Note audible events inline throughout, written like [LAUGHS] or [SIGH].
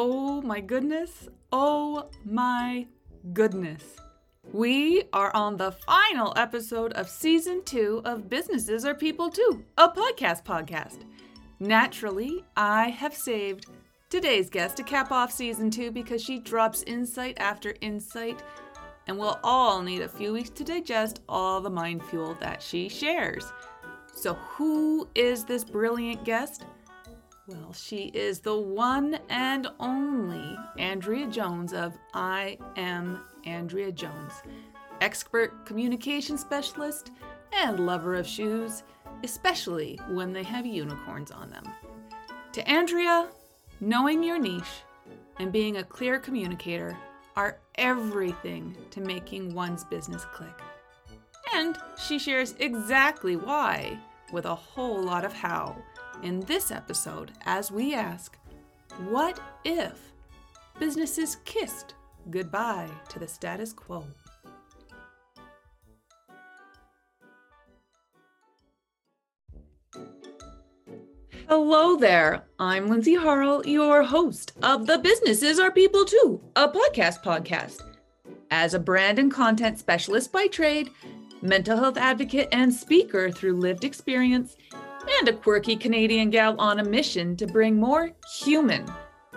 Oh my goodness. Oh my goodness. We are on the final episode of season two of Businesses Are People Too, a podcast podcast. Naturally, I have saved today's guest to cap off season two because she drops insight after insight, and we'll all need a few weeks to digest all the mind fuel that she shares. So, who is this brilliant guest? Well, she is the one and only Andrea Jones of I Am Andrea Jones, expert communication specialist and lover of shoes, especially when they have unicorns on them. To Andrea, knowing your niche and being a clear communicator are everything to making one's business click. And she shares exactly why with a whole lot of how in this episode as we ask what if businesses kissed goodbye to the status quo? Hello there. I'm Lindsay Harrell, your host of the Businesses Are People Too, a podcast podcast. As a brand and content specialist by trade, mental health advocate and speaker through lived experience, and a quirky Canadian gal on a mission to bring more human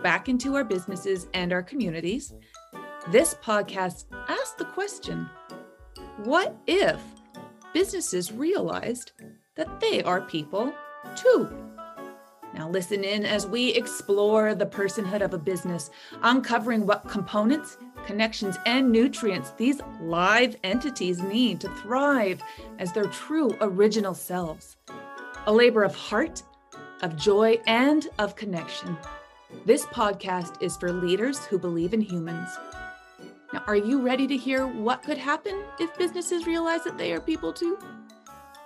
back into our businesses and our communities, this podcast asks the question what if businesses realized that they are people too? Now, listen in as we explore the personhood of a business, uncovering what components, connections, and nutrients these live entities need to thrive as their true original selves a labor of heart, of joy, and of connection. This podcast is for leaders who believe in humans. Now, are you ready to hear what could happen if businesses realize that they are people too?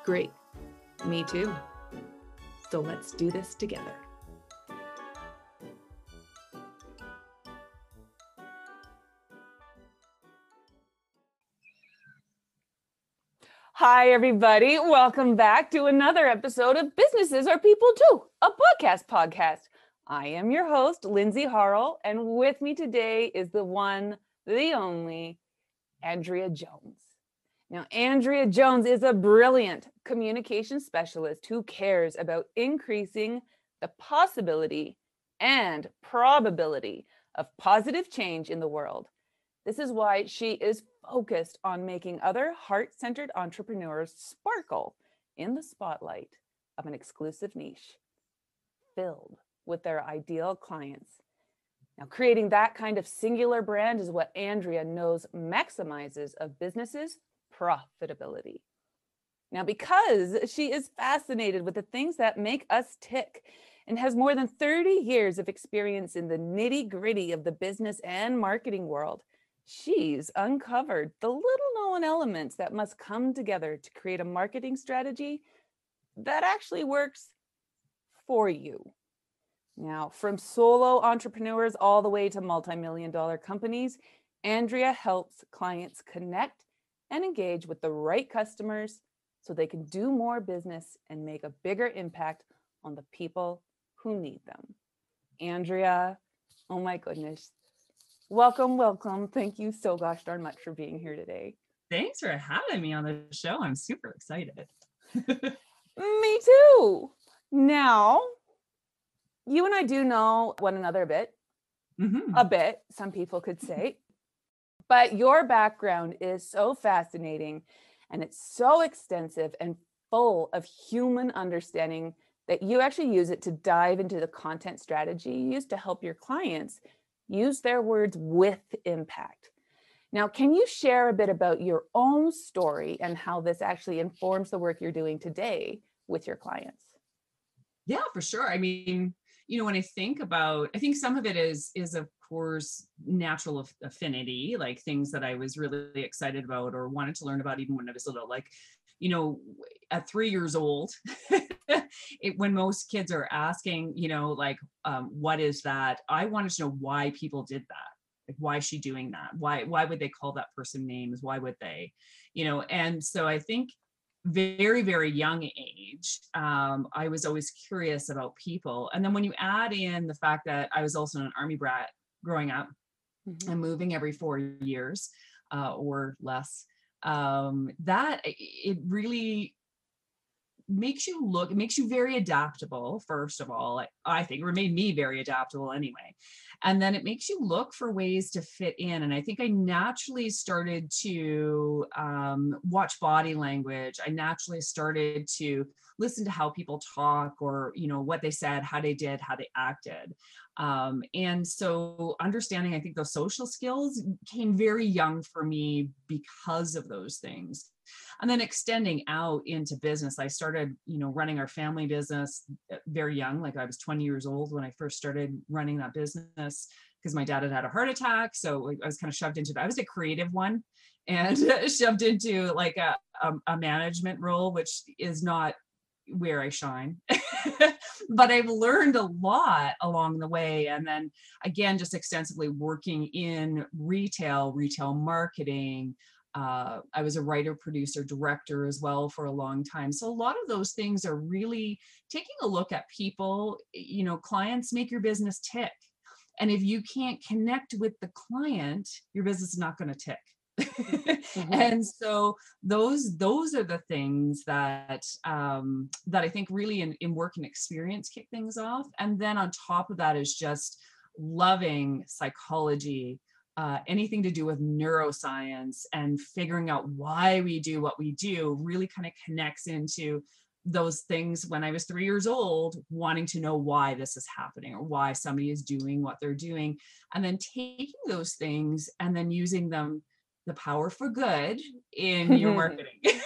Great. Me too. So let's do this together. Hi, everybody. Welcome back to another episode of Businesses Are People Too, a podcast podcast. I am your host, Lindsay Harrell, and with me today is the one, the only, Andrea Jones. Now, Andrea Jones is a brilliant communication specialist who cares about increasing the possibility and probability of positive change in the world. This is why she is focused on making other heart centered entrepreneurs sparkle in the spotlight of an exclusive niche filled with their ideal clients. Now, creating that kind of singular brand is what Andrea knows maximizes a business's profitability. Now, because she is fascinated with the things that make us tick and has more than 30 years of experience in the nitty gritty of the business and marketing world, she's uncovered the little known elements that must come together to create a marketing strategy that actually works for you. Now, from solo entrepreneurs all the way to multi million dollar companies, Andrea helps clients connect and engage with the right customers so they can do more business and make a bigger impact on the people who need them. Andrea, oh my goodness, Welcome, welcome. Thank you so gosh darn much for being here today. Thanks for having me on the show. I'm super excited. [LAUGHS] me too. Now, you and I do know one another a bit. Mm-hmm. A bit, some people could say. but your background is so fascinating and it's so extensive and full of human understanding that you actually use it to dive into the content strategy you use to help your clients use their words with impact. Now, can you share a bit about your own story and how this actually informs the work you're doing today with your clients? Yeah, for sure. I mean, you know, when I think about, I think some of it is is of course natural affinity, like things that I was really excited about or wanted to learn about even when I was little. Like, you know, at three years old, [LAUGHS] it, when most kids are asking, you know, like, um, what is that? I wanted to know why people did that. Like, why is she doing that? Why, why would they call that person names? Why would they, you know? And so I think very very young age um, i was always curious about people and then when you add in the fact that i was also an army brat growing up mm-hmm. and moving every four years uh, or less um, that it really makes you look it makes you very adaptable first of all i think or made me very adaptable anyway. And then it makes you look for ways to fit in and i think i naturally started to um, watch body language. I naturally started to listen to how people talk or you know what they said how they did how they acted um, and so understanding i think those social skills came very young for me because of those things. And then extending out into business i started you know running our family business uh, very young like i was 20 years old when i first started running that business because my dad had had a heart attack. So i was kind of shoved into that i was a creative one and [LAUGHS] shoved into like a, a, a management role which is not where I shine. [LAUGHS] but I've learned a lot along the way. And then again, just extensively working in retail, retail marketing, uh, I was a writer, producer, director as well for a long time. So a lot of those things are really taking a look at people. You know, clients make your business tick, and if you can't connect with the client, your business is not going to tick. [LAUGHS] mm-hmm. And so those those are the things that um, that I think really in, in work and experience kick things off. And then on top of that is just loving psychology uh, anything to do with neuroscience and figuring out why we do what we do really kind of connects into those things when I was three years old, wanting to know why this is happening or why somebody is doing what they're doing. And then taking those things and then using them, the power for good in your [LAUGHS] marketing. [LAUGHS]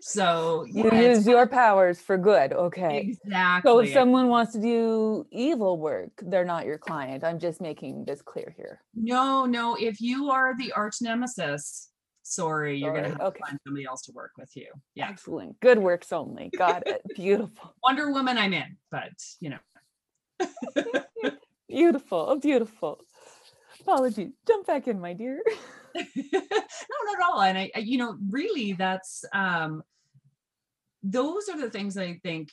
So you use your powers for good. Okay. Exactly. So if someone wants to do evil work, they're not your client. I'm just making this clear here. No, no. If you are the arch nemesis, sorry, you're gonna have okay. to find somebody else to work with you. Yeah. Excellent. Good works only. Got it. [LAUGHS] Beautiful. Wonder Woman, I'm in, but you know. beautiful. Beautiful. Apologies. Jump back in, my dear. [LAUGHS] no, not at all. And I, I, you know, really, that's um, those are the things I think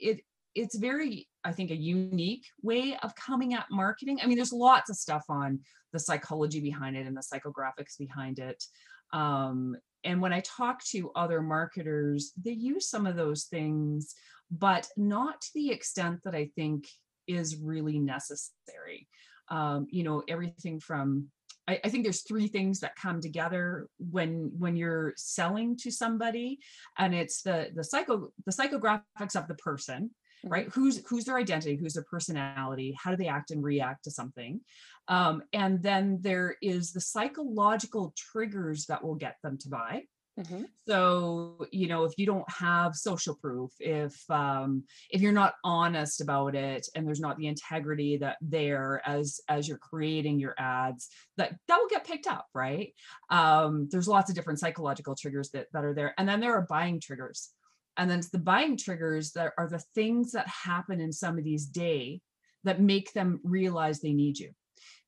it it's very I think a unique way of coming at marketing. I mean, there's lots of stuff on the psychology behind it and the psychographics behind it. Um, and when I talk to other marketers, they use some of those things, but not to the extent that I think is really necessary. Um, you know, everything from I, I, think there's three things that come together when when you're selling to somebody and it's the the psycho the psychographics of the person mm-hmm. right? Who's who's their identity who's their personality how do they act and react to something? Um, and then there is the psychological triggers that will get them to buy Mm-hmm. So, you know, if you don't have social proof, if um, if you're not honest about it, and there's not the integrity that there as as you're creating your ads, that that will get picked up, right? Um, there's lots of different psychological triggers that that are there, and then there are buying triggers, and then the buying triggers that are the things that happen in somebody's day that make them realize they need you.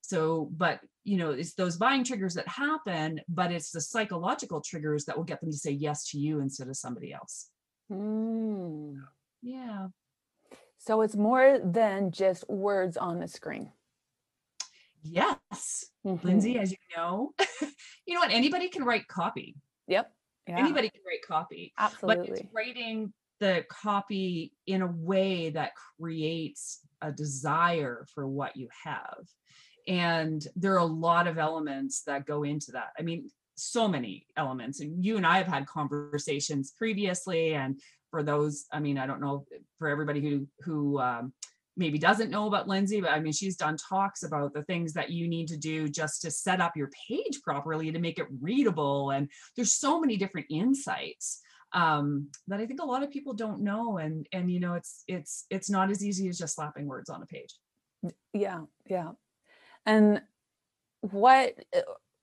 So, but you know it's those buying triggers that happen but it's the psychological triggers that will get them to say yes to you instead of somebody else. Mm. yeah. So it's more than just words on the screen. Yes. Mm-hmm. lindsay as you know [LAUGHS] you know what? Anybody can write copy. Yep. Yeah. anybody can write copy absolutely but it's writing the copy in a way that creates a desire for what you have and there are a lot of elements that go into that. I mean so many elements and you and i have had conversations previously and for those i mean i don't know for everybody who who um, maybe doesn't know about lindsay but i mean she's done talks about the things that you need to do just to set up your page properly to make it readable and there's so many different insights um, that i think a lot of people don't know and and you know it's it's it's not as easy as just slapping words on a page. Yeah yeah and what uh,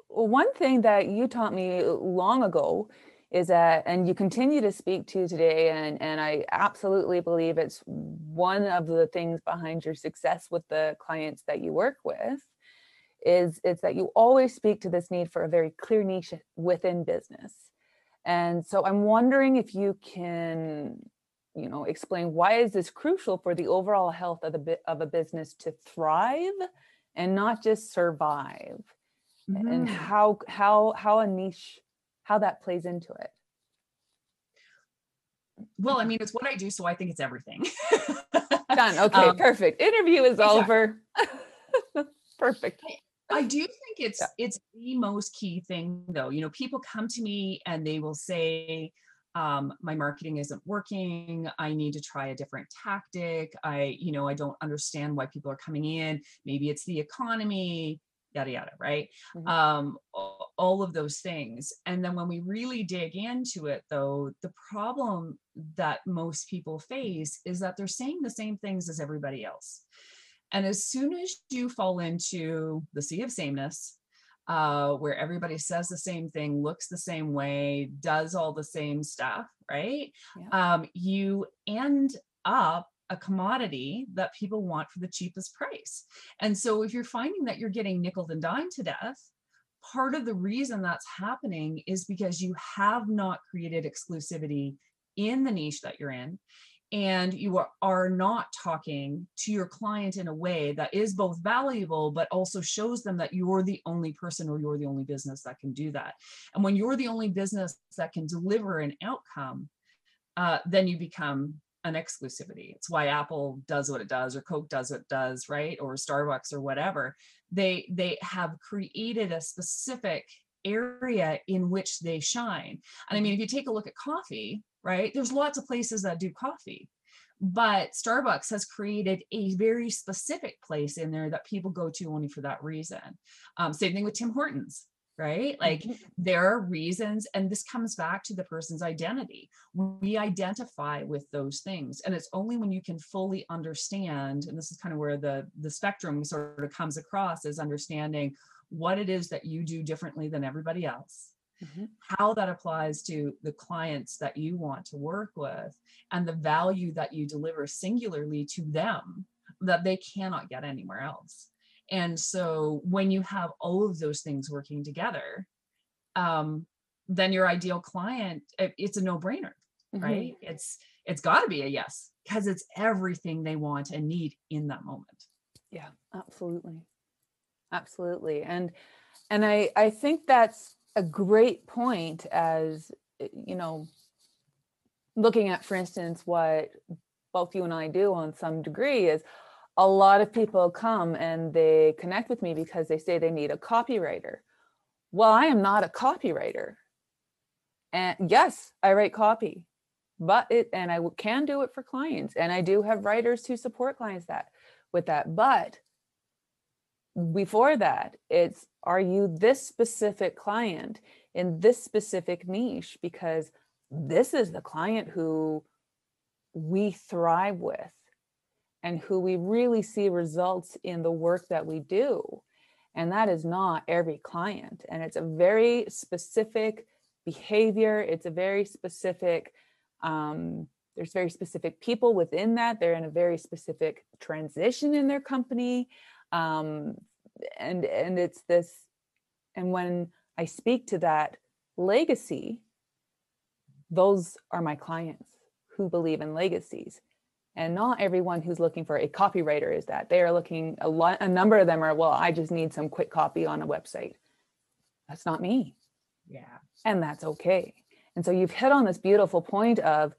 one thing that you taught me long ago is that and you continue to speak to today and and I absolutely believe it's one of the things behind your success with the clients that you work with is it's that you always speak to this need for a very clear niche within business. And so I'm wondering if you can, you know, explain why is this crucial for the overall health of the of a business to thrive and not just survive, and Mhm. how how how a niche how that plays into it. Well, I mean, it's what I do, so I think it's everything. Done. [LAUGHS] Okay, Um, perfect. Interview is exactly. over. [LAUGHS] perfect. I do think it's it's the most key thing though. You know, people come to me and they will say, um, my marketing isn't working. I need to try a different tactic. I, you know, I don't understand why people are coming in. Maybe it's the economy, yada yada, right? Mhm. Um, all of those things. And then when we really dig into it though, the problem that most people face is that they're saying the same things as everybody else. And as soon as you fall into the sea of sameness, uh, where everybody says the same thing, looks the same way, does all the same stuff, right? Yeah. Um, you end up a commodity that people want for the cheapest price. And so if you're finding that you're getting nickel and dime to death, part of the reason that's happening is because you have not created exclusivity in the niche that you're in and you are, not talking to your client in a way that is both valuable but also shows them that you're the only person or you're the only business that can do that. And when you're the only business that can deliver an outcome uh, then you become an exclusivity. It's why apple does what it does or coke does what it does right? Or starbucks or whatever. They they have created a specific area in which they shine. And i mean if you take a look at coffee right? There's lots of places that do coffee but starbucks has created a very specific place in there that people go to only for that reason. Um, same thing with tim hortons right? Like Mhm. there are reasons and this comes back to the person's identity. We identify with those things and it's only when you can fully understand and this is kind of where the the spectrum sort of comes across is understanding what it is that you do differently than everybody else Mhm. how that applies to the clients that you want to work with and the value that you deliver singularly to them that they cannot get anywhere else and so when you have all of those things working together um, then your ideal client it- it's a no-brainer Mhm. right it's it's got to be a yes because it's everything they want and need in that moment Yeah, absolutely. Absolutely. And and I I think that's a great point as uh, you know looking at for instance what both you and I do on some degree is a lot of people come and they connect with me because they say they need a copywriter. Well, I am not a copywriter. And yes, I write copy, but it and I can do it for clients and I do have writers who support clients that with that. But before that, it's are you this specific client in this specific niche? Because this is the client who we thrive with and who we really see results in the work that we do. And that is not every client. And it's a very specific behavior, it's a very specific, um, there's very specific people within that. They're in a very specific transition in their company. Um, and and it's this and when I speak to that legacy, those are my clients who believe in legacies. And not everyone who's looking for a copywriter is that. They are looking a lot a number of them are, well, I just need some quick copy on a website. That's not me. yeah And that's okay. And so you've hit on this beautiful point of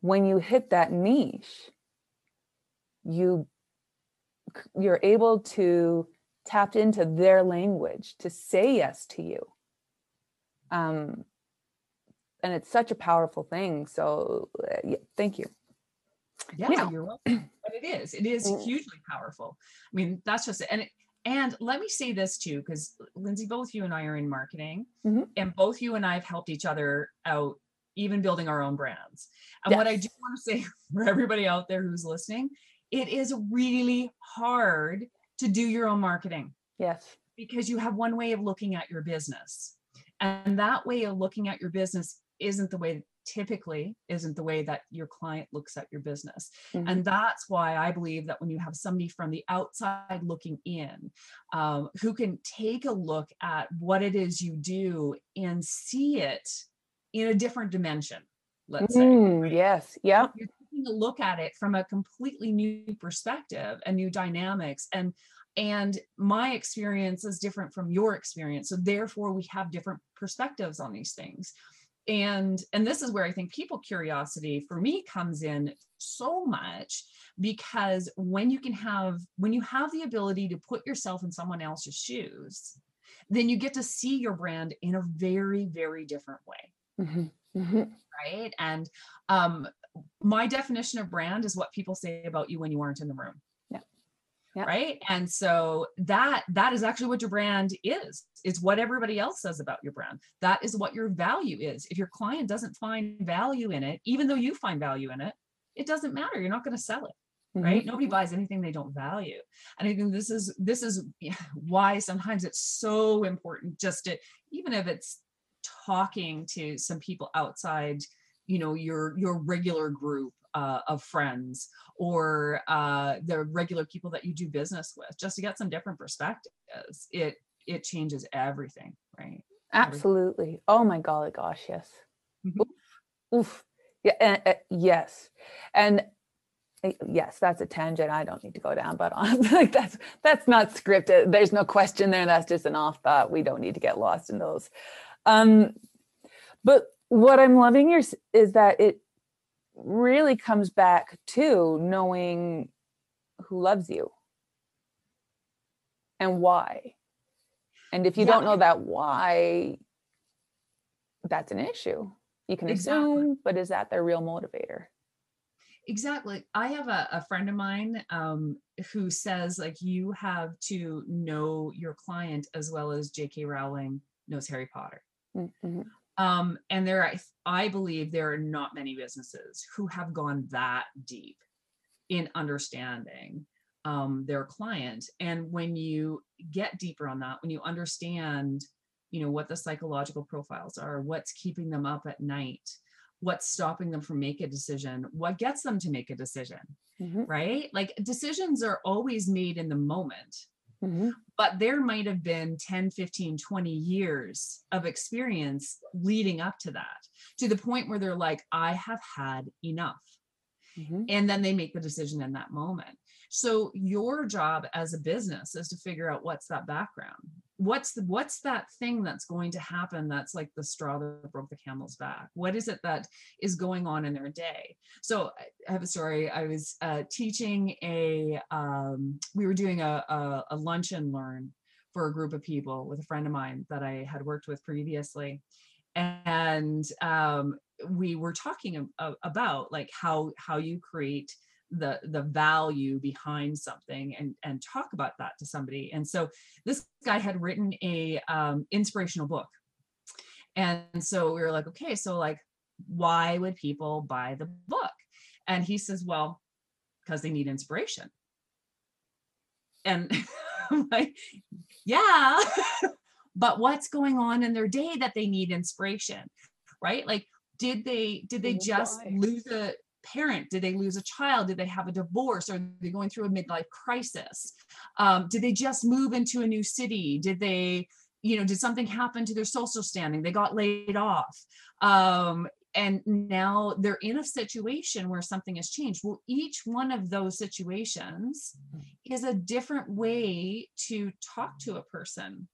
when you hit that niche, you you're able to tap into their language to say yes to you. Um, and it's such a powerful thing. So uh, yeah, thank you. yeah you're welcome but it is it is Mm. hugely powerful i mean that's just it. and it, and let me say this too because lindsay both you and i are in marketing Mhm. and both you and i have helped each other out even building our own brands and what i do want to say [LAUGHS] for everybody out there who's listening it is really hard to do your own marketing Yes. because you have one way of looking at your business and that way of looking at your business isn't the way typically isn't the way that your client looks at your business Mhm. and that's why i believe that when you have somebody from the outside looking in um, who can take a look at what it is you do and see it in a different dimension, let's say. Mm, yes. Yeah. You're taking a look at it from a completely new perspective and new dynamics. And and my experience is different from your experience. So therefore we have different perspectives on these things. And and this is where I think people curiosity for me comes in so much because when you can have when you have the ability to put yourself in someone else's shoes then you get to see your brand in a very very different way Mhm, mhm. right and um my definition of brand is what people say about you when you aren't in the room. Yeah. Yeah. right? And so that that is actually what your brand is. It's what everybody else says about your brand. That is what your value is. If your client doesn't find value in it even though you find value in it it doesn't matter. You're not going to sell it right? Mhm. nobody buys anything they don't value. And i think this is this is [LAUGHS] why sometimes it's so important just to even if it's talking to some people outside you know your your regular group uh, of friends or uh, the regular people that you do business with just to get some different perspectives it it changes everything right Absolutely. Oh my golly gosh, yes. Mhm. Oof. Oof. Yeah, and, uh, yes. And uh, yes, that's a tangent I don't need to go down, but [LAUGHS] on like that's that's not scripted. There's no question there. That's just an off thought. We don't need to get lost in those. Um, but what I'm loving here is that it really comes back to knowing who loves you and why. And if you don't know that why, that's an issue. You can Exactly. assume, but is that their real motivator? exactly i have a, a friend of mine um, who says like you have to know your client as well as jk rowling knows harry potter Mhm. Um, and there I, I believe there are not many businesses who have gone that deep in understanding um, their client. And when you get deeper on that when you understand you know what the psychological profiles are what's keeping them up at night what's stopping them from make a decision what gets them to make a decision Mhm. right? Like decisions are always made in the moment Mhm. but there might have been 10 15 20 years of experience leading up to that to the point where they're like i have had enough Mhm. and then they make the decision in that moment so your job as a business is to figure out what's that background. What's the what's that thing that's going to happen that's like the straw that broke the camel's back? What is it that is going on in their day? So i have a story. I was uh, teaching a um, we were doing a, a, a lunch and learn for a group of people with a friend of mine that i had worked with previously. And um, we were talking about like how how you create the the value behind something and and talk about that to somebody. And so this guy had written a um, inspirational book. And so we were like okay so like why would people buy the book? And he says well because they need inspiration. And [LAUGHS] I'm like yeah [LAUGHS] but what's going on in their day that they need inspiration? Right? Like did they did they just lose a parent? Did they lose a child? Did they have a divorce? Are they going through a midlife crisis? Um, did they just move into a new city? Did they you know did something happen to their social standing? They got laid off. Um, and now they're in a situation where something has changed. Well each one of those situations is a different way to talk to a person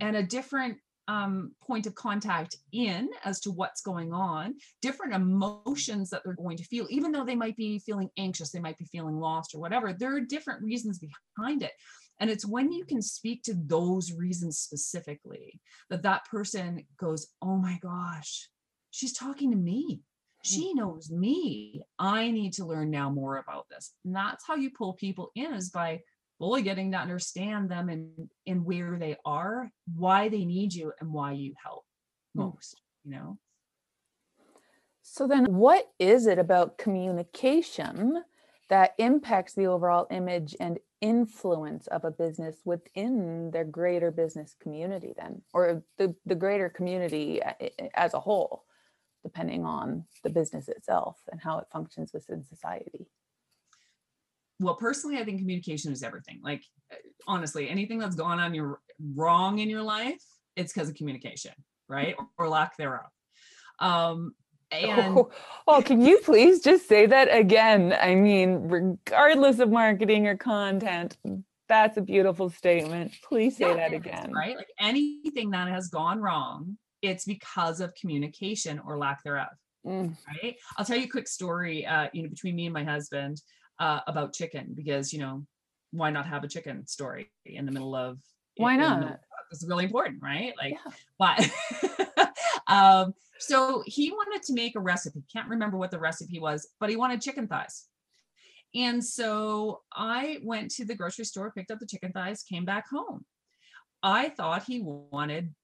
and a different um, point of contact in as to what's going on, different emotions that they're going to feel, even though they might be feeling anxious, they might be feeling lost or whatever. There are different reasons behind it. And it's when you can speak to those reasons specifically that that person goes, Oh my gosh, she's talking to me. She knows me. I need to learn now more about this. And that's how you pull people in is by fully getting to understand them and and where they are, why they need you, and why you help Hmm. most. You know, So then what is it about communication that impacts the overall image and influence of a business within their greater business community then or the, the greater community a- as a whole depending on the business itself and how it functions within society well, personally, I think communication is everything. Like, uh, honestly, anything that's gone on your wrong in your life, it's because of communication, right, or, or lack thereof. Um, and Oh, oh, can you please just say that again? I mean, regardless of marketing or content, that's a beautiful statement. Please say Yeah, that again. right? Like anything that has gone wrong, it's because of communication or lack thereof. Mm, right? I'll tell you a quick story, uh, you know, between me and my husband uh, about chicken because, you know, why not have a chicken story in the middle of Why in the middle not? It's really important, right? Like, Yeah. but [LAUGHS] um, so he wanted to make a recipe. Can't remember what the recipe was, but he wanted chicken thighs. And so I went to the grocery store, picked up the chicken thighs, came back home. I thought he wanted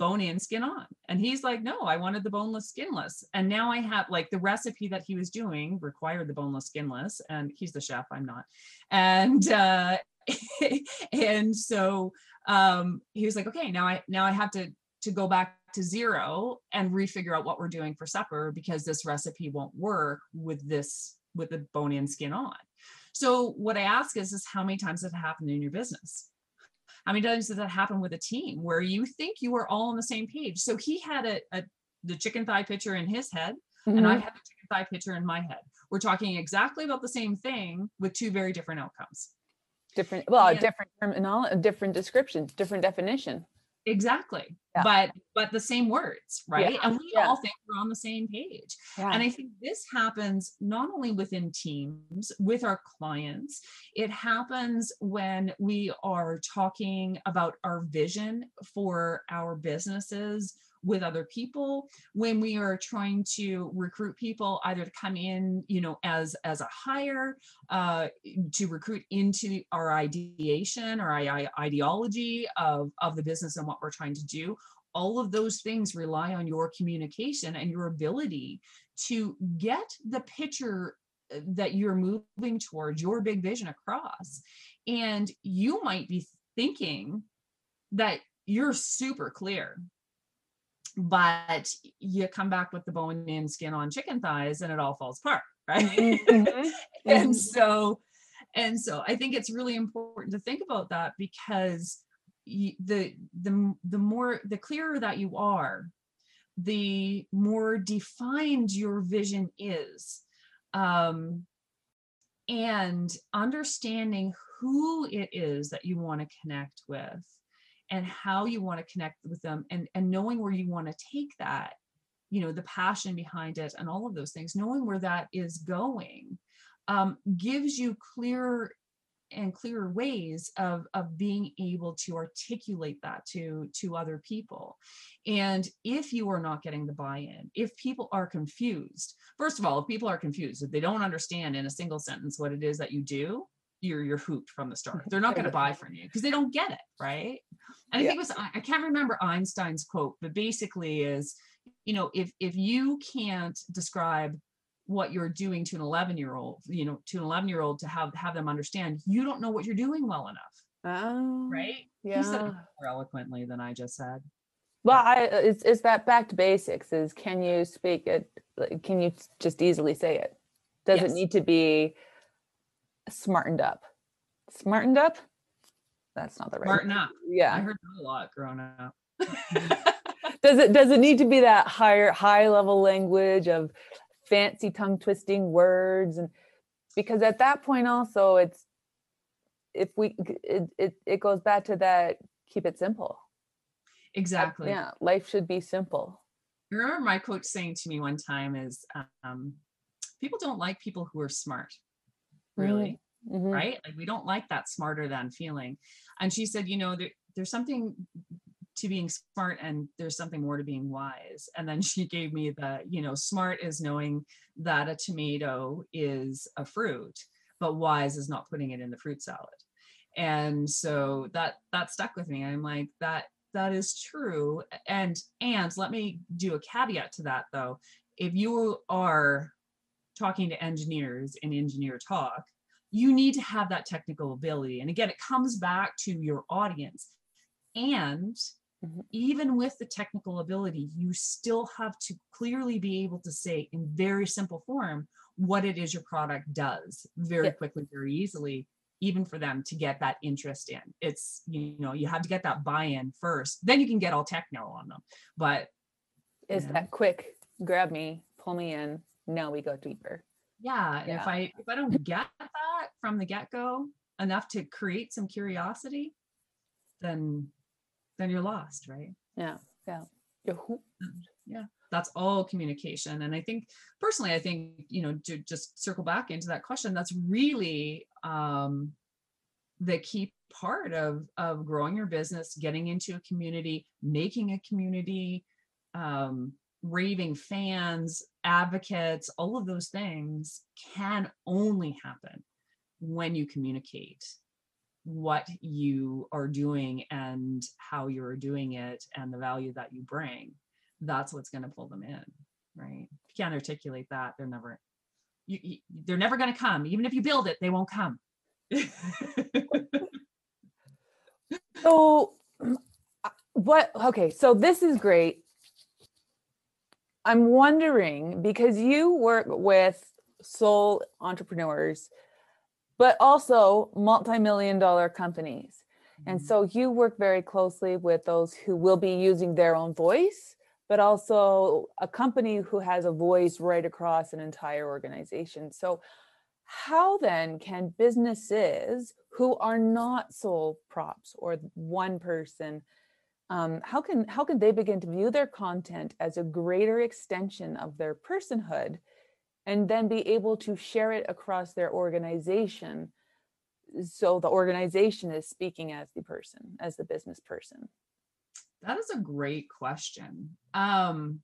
bone in, skin on. And he's like, no, I wanted the boneless, skinless. And now I have like the recipe that he was doing required the boneless, skinless. And he's the chef, I'm not. And uh [LAUGHS] and so um he was like, okay, now I now I have to to go back to zero and refigure out what we're doing for supper because this recipe won't work with this with the bone in skin on. So what I ask is, is how many times has it happened in your business? How many times does that happen with a team where you think you are all on the same page? So he had a, a the chicken thigh picture in his head, and I mhm. had the chicken thigh picture in my head. We're talking exactly about the same thing with two very different outcomes. different, well, a different terminology, a different description, different definition. Exactly. Yeah. But but the same words, right? Yeah, And we yeah. all think we're on the same page. And I think this happens not only within teams, with our clients, it happens when we are talking about our vision for our businesses with other people. When we are trying to recruit people either to come in you know as as a hire uh, to recruit into our ideation or ideology of of the business and what we're trying to do all of those things rely on your communication and your ability to get the picture uh, that you're moving towards your big vision across. And you might be thinking that you're super clear but you come back with the bone and skin on chicken thighs and it all falls apart [LAUGHS] right? Mhm, mhm, [LAUGHS] and mhm. so and so i think it's really important to think about that because y- the the the more the clearer that you are the more defined your vision is um and understanding who it is that you want to connect with and how you want to connect with them and and knowing where you want to take that you know the passion behind it and all of those things knowing where that is going um, gives you clearer and clearer ways of of being able to articulate that to to other people. And if you are not getting the buy-in if people are confused first of all if people are confused if they don't understand in a single sentence what it is that you do you're you're hooped from the start [LAUGHS] they're not going to buy from you because they don't get it right and i think it was I, can't remember einstein's quote but basically is you know if if you can't describe what you're doing to an 11 year old you know to an 11 year old to have have them understand you don't know what you're doing well enough Oh, right Yeah. he said it more eloquently than i just said Well, I uh, it's it's that back to basics. Is can you speak it? like, Can you just easily say it? Does Yes. it need to be smartened up? Smartened up? That's not the right. smarten up Yeah. i heard that a lot growing up [LAUGHS] Does it does it need to be that higher high level language of fancy tongue twisting words and because at that point also it's if we it, it it goes back to that keep it simple. exactly Yeah, life should be simple. I remember my coach saying to me one time is um, people don't like people who are smart really. Mhm. right? Like we don't like that smarter than feeling. And she said you know there, there's something to being smart and there's something more to being wise. And then [LAUGHS] she gave me the you know smart is knowing that a tomato is a fruit but wise is not putting it in the fruit salad. And so that that stuck with me. I'm like that that is true. And and let me do a caveat to that though. If you are talking to engineers in engineer talk you need to have that technical ability and again it comes back to your audience and Mhm. even with the technical ability you still have to clearly be able to say in very simple form what it is your product does very Yeah. quickly very easily even for them to get that interest in it's you know you have to get that buy-in first then you can get all techno on them but Is that quick grab me, pull me in. Now we go deeper. Yeah. And Yeah. if I if I don't get that from the get-go enough to create some curiosity, then then you're lost, right? Yeah. Yeah. Yeah, who- that's all communication and i think personally i think you know to just circle back into that question that's really um the key part of of growing your business getting into a community making a community um raving fans advocates all of those things can only happen when you communicate what you are doing and how you're doing it and the value that you bring that's what's going to pull them in right if you can't articulate that they're never you, you, they're never going to come even if you build it they won't come [LAUGHS] So, [CLEARS THROAT] uh, what? Okay, so this is great. I'm wondering because you work with sole entrepreneurs, but also multi million dollar companies. And mm-hmm. so you work very closely with those who will be using their own voice, but also a company who has a voice right across an entire organization. So, how then can businesses who are not sole props or one person, um, how can how can they begin to view their content as a greater extension of their personhood, and then be able to share it across their organization? so the organization is speaking as the person as the business person? That is a great question. Um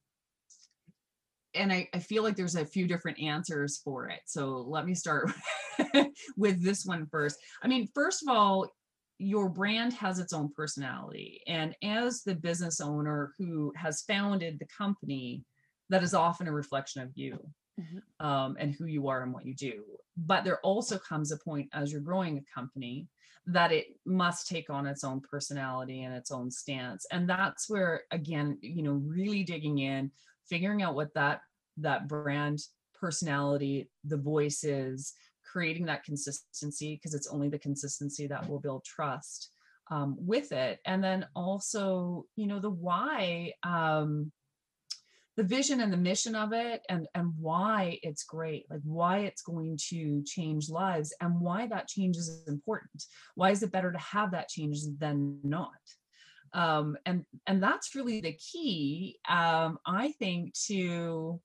and I, I feel like there's a few different answers for it. So let me start [LAUGHS] with this one first. I mean first of all your brand has its own personality and as the business owner who has founded the company that is often a reflection of you Mhm. um, and who you are and what you do. But there also comes a point as you're growing a company that it must take on its own personality and its own stance. And that's where, again, you know, really digging in, figuring out what that that brand personality, the voice is, creating that consistency because it's only the consistency that will build trust um, with it. And then also, you know, the why. Um, the vision and the mission of it and and why it's great like why it's going to change lives and why that change is important why is it better to have that change than not um and and that's really the key um i think to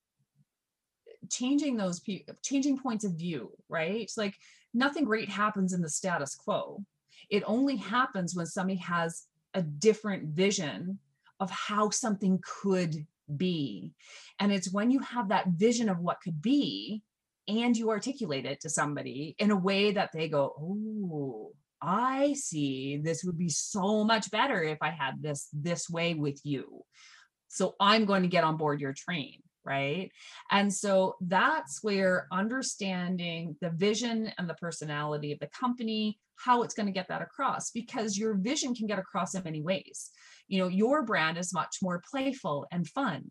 changing those people changing points of view right like nothing great happens in the status quo it only happens when somebody has a different vision of how something could be. And it's when you have that vision of what could be and you articulate it to somebody in a way that they go, Oh, I see. This would be so much better if I had this this way with you. So I'm going to get on board your train. Right. And so that's where understanding the vision and the personality of the company, how it's going to get that across, because your vision can get across in many ways. You know your brand is much more playful and fun.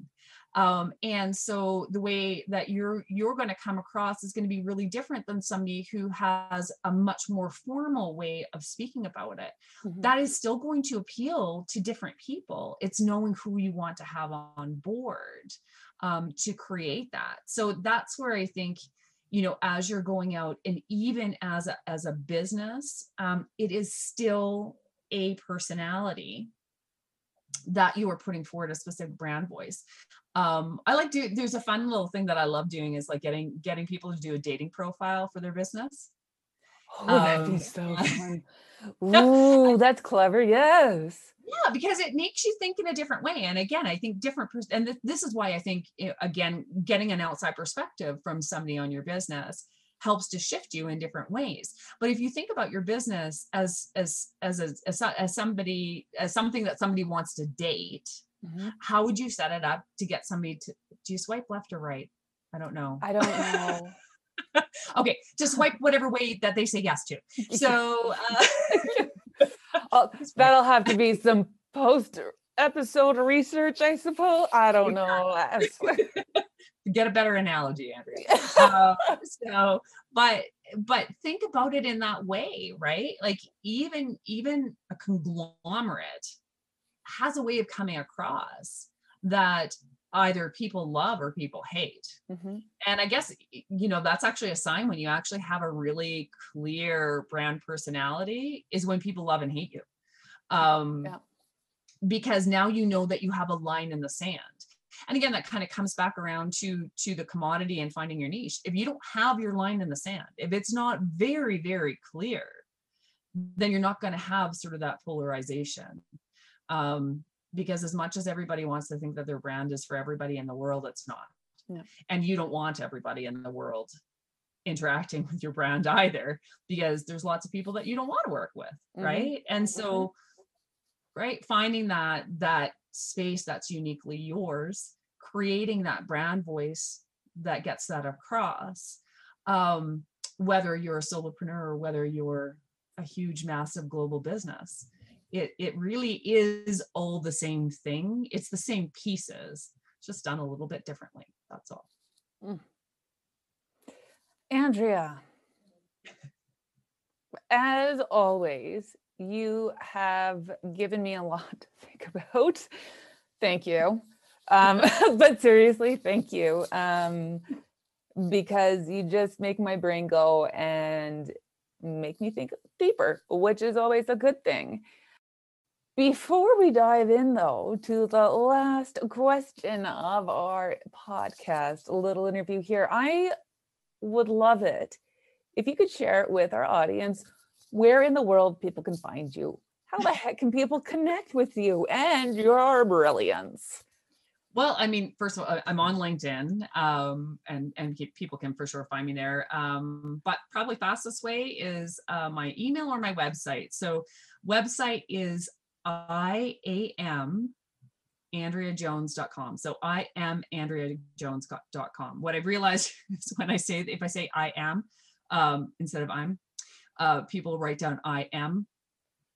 Um, and so the way that you're you're going to come across is going to be really different than somebody who has a much more formal way of speaking about it. Mhm. that is still going to appeal to different people. It's knowing who you want to have on board um, to create that so that's where i think you know as you're going out and even as a, as a business um, it is still a personality that you are putting forward a specific brand voice. Um, I like to, there's a fun little thing that I love doing is like getting, getting people to do a dating profile for their business. Oh that'd be Um, so [LAUGHS] fun ooh that's clever yes Yeah, because it makes you think in a different way. And again, I think different, pers- and th- this is why I think, again, getting an outside perspective from somebody on your business helps to shift you in different ways. But if you think about your business as as as a, as, as somebody as something that somebody wants to date, Mhm. how would you set it up to get somebody to do you swipe left or right? I don't know. i don't know [LAUGHS] Okay, just swipe whatever way that they say yes to. [LAUGHS] So uh, [LAUGHS] that'll have to be some post episode research i suppose. I don't know. Get a better analogy, Andrea. uh, so but but think about it in that way right? Like even even a conglomerate has a way of coming across that either people love or people hate. Mm-hmm. And I guess, you know, that's actually a sign when you actually have a really clear brand personality is when people love and hate you. Um, Yeah. Because now you know that you have a line in the sand. And again, that kind of comes back around to to the commodity and finding your niche. If you don't have your line in the sand, if it's not very, very clear, then you're not going to have sort of that polarization. Um, because as much as everybody wants to think that their brand is for everybody in the world, it's not. No. And you don't want everybody in the world interacting [LAUGHS] with your brand either, because there's lots of people that you don't want to work with, Mhm. right? And so, right, finding that that space that's uniquely yours, creating that brand voice that gets that across. Um, whether you're a solopreneur or whether you're a huge, massive global business, it it really is all the same thing. It's the same pieces, just done a little bit differently. That's all. Andrea, as always, you have given me a lot to [LAUGHS] think about. Thank you. Um, [LAUGHS] but seriously, thank you. Um, because you just make my brain go and make me think deeper, which is always a good thing. Before we dive in, though, to the last question of our podcast, a little interview here, I would love it if you could share it with our audience where in the world people can find you. How the heck can people connect with you and your brilliance? Well, I mean, first of all, I'm on LinkedIn, um, and and people can for sure find me there. Um, but probably fastest way is uh, my email or my website. So, website is I A M andreajones.com. So I am andreajones.com. What I've realized [LAUGHS] is when I say if I say I am um, instead of I'm, uh, people write down I am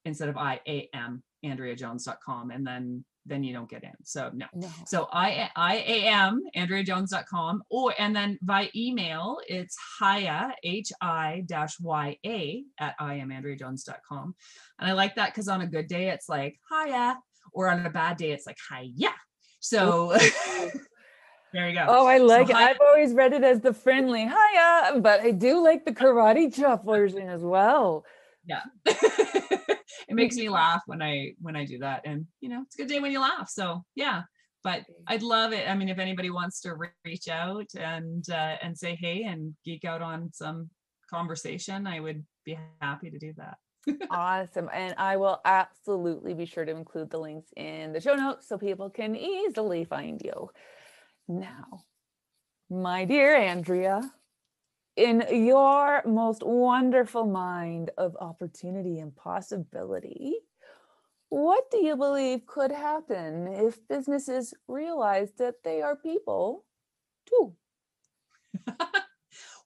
instead of I am andreajones.com, and then then you don't get in. So no. No. So I I am andreajones.com or and then by email it's Haya H I dash Y A at I am andreajones.com. And I like that because on a good day it's like Haya, or on a bad day it's like Hiya. So [LAUGHS] there you go. Oh, I like it. hi- I've always read it as the friendly hiya, but I do like the karate chop version as well. yeah. [LAUGHS] it makes me laugh when I when I do that. And you know, it's a good day when you laugh. So yeah. But I'd love it. I mean, if anybody wants to reach out and uh, and say hey and geek out on some conversation, I would be happy to do that. [LAUGHS] Awesome. And I will absolutely be sure to include the links in the show notes so people can easily find you. Now, my dear Andrea, in your most wonderful mind of opportunity and possibility, what do you believe could happen if businesses realize that they are people too? [LAUGHS]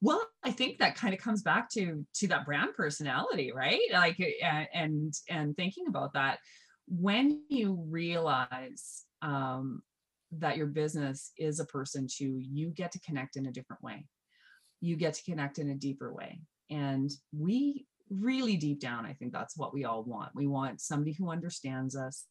well i think that kind of comes back to to that brand personality right like uh, and and thinking about that when you realize um that your business is a person too you get to connect in a different way you get to connect in a deeper way. And we really deep down i think that's what we all want. We want somebody who understands us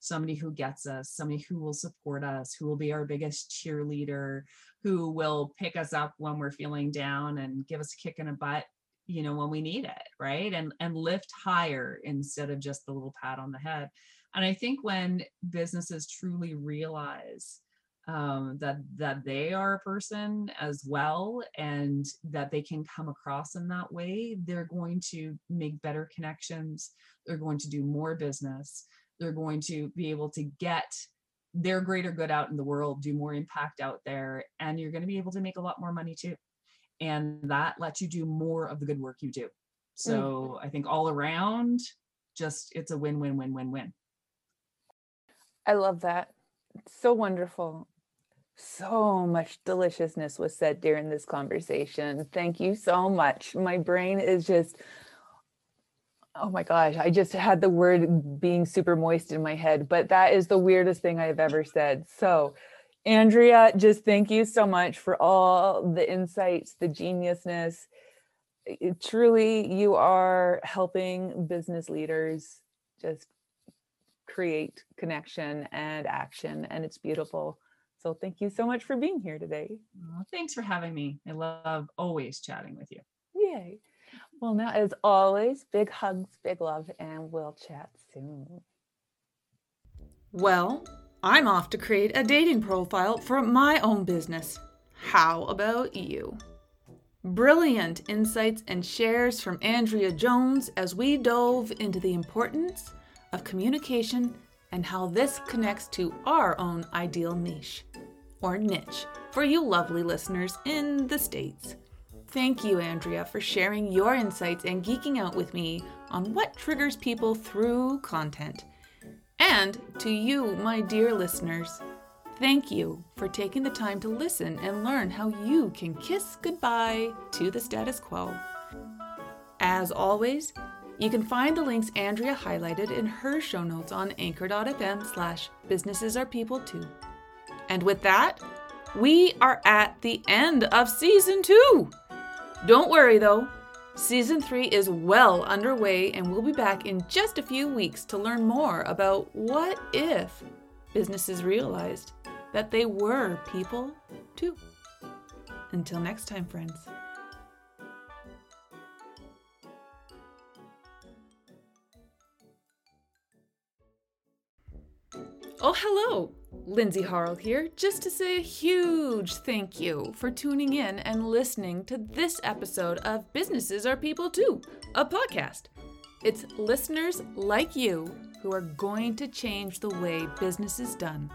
somebody who gets us somebody who will support us who will be our biggest cheerleader who will pick us up when we're feeling down and give us a kick in the butt you know when we need it right? And and lift higher instead of just the little pat on the head. And i think when businesses truly realize um, that that they are a person as well and that they can come across in that way they're going to make better connections they're going to do more business they're going to be able to get their greater good out in the world, do more impact out there, and you're going to be able to make a lot more money too. And that lets you do more of the good work you do. So I think all around, just it's a win, win, win, win, win. I love that. It's so wonderful. So much deliciousness was said during this conversation. Thank you so much. My brain is just, oh my gosh, I just had the word being super moist in my head, but that is the weirdest thing I've ever said. So, Andrea, just thank you so much for all the insights, the geniusness. It- truly, you are helping business leaders just create connection and action and it's beautiful So thank you so much for being here today. Thanks for having me. I love always chatting with you. Yay. Well, now, as always, big hugs, big love, and we'll chat soon. Well, I'm off to create a dating profile for my own business. How about you? Brilliant insights and shares from Andrea Jones as we dove into the importance of communication and how this connects to our own ideal niche or niche for you lovely listeners in the States. Thank you, Andrea, for sharing your insights and geeking out with me on what triggers people through content. And to you, my dear listeners, thank you for taking the time to listen and learn how you can kiss goodbye to the status quo. As always, you can find the links Andrea highlighted in her show notes on anchor.fm slash businesses are people too. And with that, we are at the end of season two. Don't worry though, season three is well underway and we'll be back in just a few weeks to learn more about what if businesses realized that they were people too. Until next time, friends. Oh, hello! Lindsay Harrell here, just to say a huge thank you for tuning in and listening to this episode of Businesses Are People Too, a podcast. It's listeners like you who are going to change the way business is done,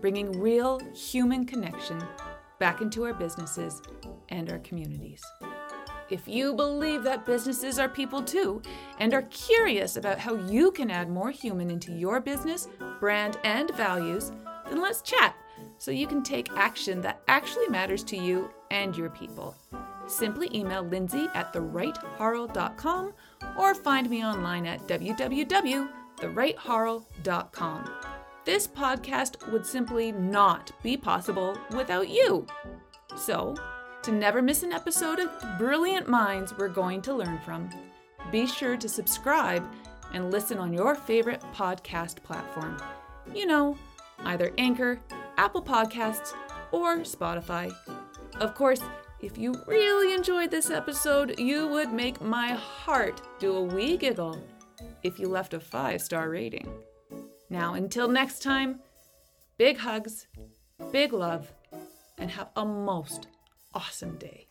bringing real human connection back into our businesses and our communities. If you believe that businesses are people too and are curious about how you can add more human into your business, brand, and values, then let's chat so you can take action that actually matters to you and your people. Simply email Lindsay at therighthorrell.com or find me online at www.therighthorrell.com. This podcast would simply not be possible without you. So, to never miss an episode of brilliant minds we're going to learn from, be sure to subscribe and listen on your favorite podcast platform. You know, either Anchor, Apple Podcasts, or Spotify. Of course, if you really enjoyed this episode, you would make my heart do a wee giggle if you left a five star rating. Now, until next time, big hugs, big love, and have a most awesome day.